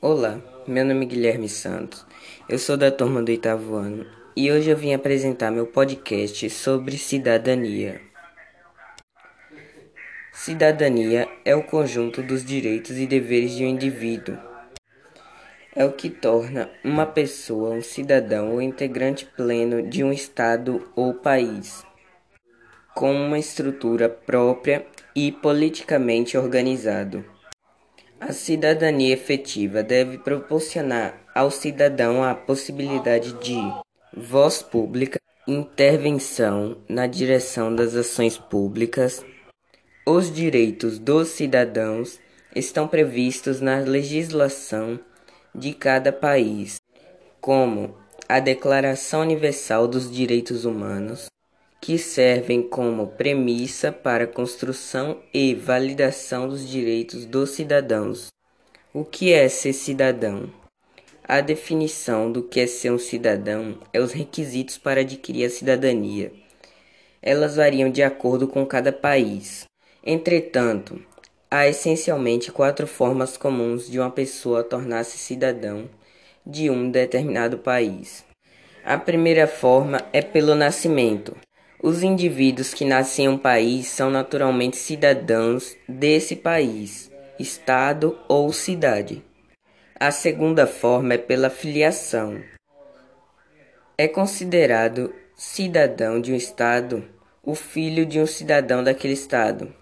Olá, meu nome é Guilherme Santos, eu sou da turma do oitavo ano e hoje eu vim apresentar meu podcast sobre cidadania. Cidadania é o conjunto dos direitos e deveres de um indivíduo. É o que torna uma pessoa um cidadão ou integrante pleno de um Estado ou país, com uma estrutura própria e politicamente organizado. A cidadania efetiva deve proporcionar ao cidadão a possibilidade de voz pública, intervenção na direção das ações públicas. Os direitos dos cidadãos estão previstos na legislação de cada país, como a Declaração Universal dos Direitos Humanos, que servem como premissa para a construção e validação dos direitos dos cidadãos. O que é ser cidadão? A definição do que é ser um cidadão é os requisitos para adquirir a cidadania. Elas variam de acordo com cada país. Entretanto, há essencialmente quatro formas comuns de uma pessoa tornar-se cidadão de um determinado país. A primeira forma é pelo nascimento. Os indivíduos que nascem em um país são naturalmente cidadãos desse país, estado ou cidade. A segunda forma é pela filiação. É considerado cidadão de um estado o filho de um cidadão daquele estado.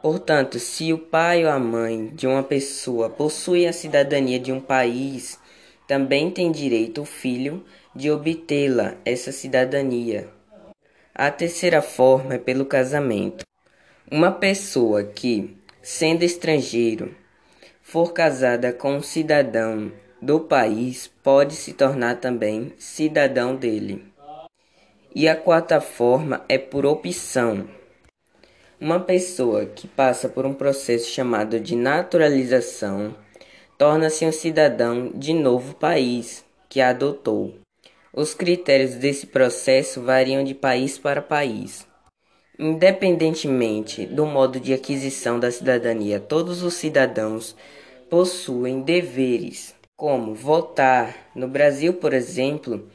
Portanto, se o pai ou a mãe de uma pessoa possui a cidadania de um país, também tem direito o filho de obtê-la essa cidadania. A terceira forma é pelo casamento. Uma pessoa que, sendo estrangeiro, for casada com um cidadão do país, pode se tornar também cidadão dele. E a quarta forma é por opção. Uma pessoa que passa por um processo chamado de naturalização torna-se um cidadão de novo país que a adotou. Os critérios desse processo variam de país para país. Independentemente do modo de aquisição da cidadania, todos os cidadãos possuem deveres, como votar. No Brasil, por exemplo,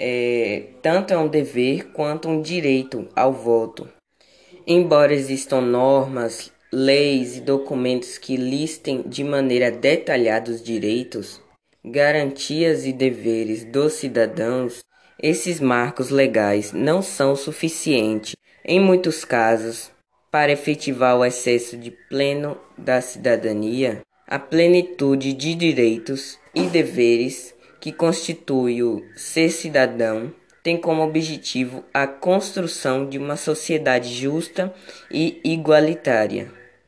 é, tanto é um dever quanto um direito ao voto. Embora existam normas, leis e documentos que listem de maneira detalhada os direitos, garantias e deveres dos cidadãos, esses marcos legais não são suficientes, em muitos casos, para efetivar o excesso de pleno da cidadania, a plenitude de direitos e deveres que constitui o ser cidadão tem como objetivo a construção de uma sociedade justa e igualitária.